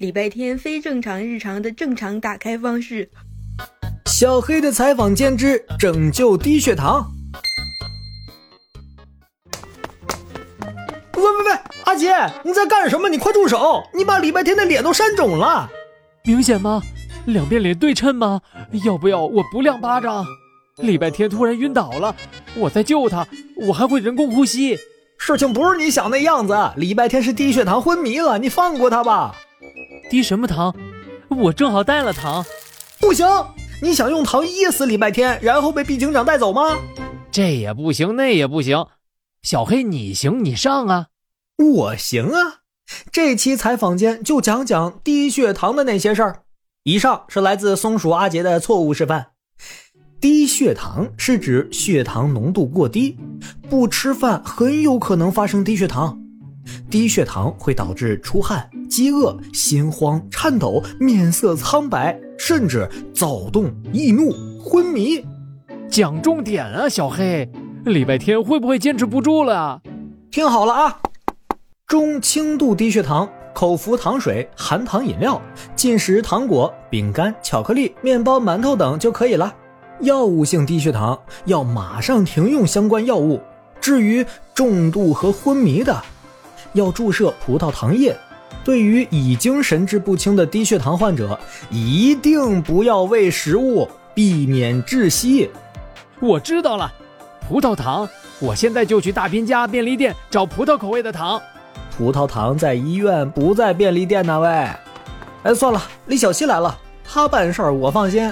礼拜天非正常日常的正常打开方式。小黑的采访兼职拯救低血糖。喂喂喂，阿杰，你在干什么？你快住手！你把礼拜天的脸都扇肿了。明显吗？两边脸对称吗？要不要我不亮巴掌？礼拜天突然晕倒了，我在救他，我还会人工呼吸。事情不是你想那样子，礼拜天是低血糖昏迷了，你放过他吧。低什么糖？我正好带了糖。不行，你想用糖噎死礼拜天，然后被毕警长带走吗？这也不行，那也不行。小黑，你行，你上啊。我行啊。这期采访间就讲讲低血糖的那些事儿。以上是来自松鼠阿杰的错误示范。低血糖是指血糖浓度过低，不吃饭很有可能发生低血糖。低血糖会导致出汗、饥饿、心慌、颤抖、面色苍白，甚至躁动、易怒、昏迷。讲重点啊，小黑，礼拜天会不会坚持不住了？听好了啊，中轻度低血糖，口服糖水、含糖饮料、进食糖果、饼干、巧克力、面包、馒头等就可以了。药物性低血糖要马上停用相关药物。至于重度和昏迷的，要注射葡萄糖液。对于已经神志不清的低血糖患者，一定不要喂食物，避免窒息。我知道了，葡萄糖，我现在就去大斌家便利店找葡萄口味的糖。葡萄糖在医院，不在便利店呢，喂。哎，算了，李小西来了，他办事儿我放心。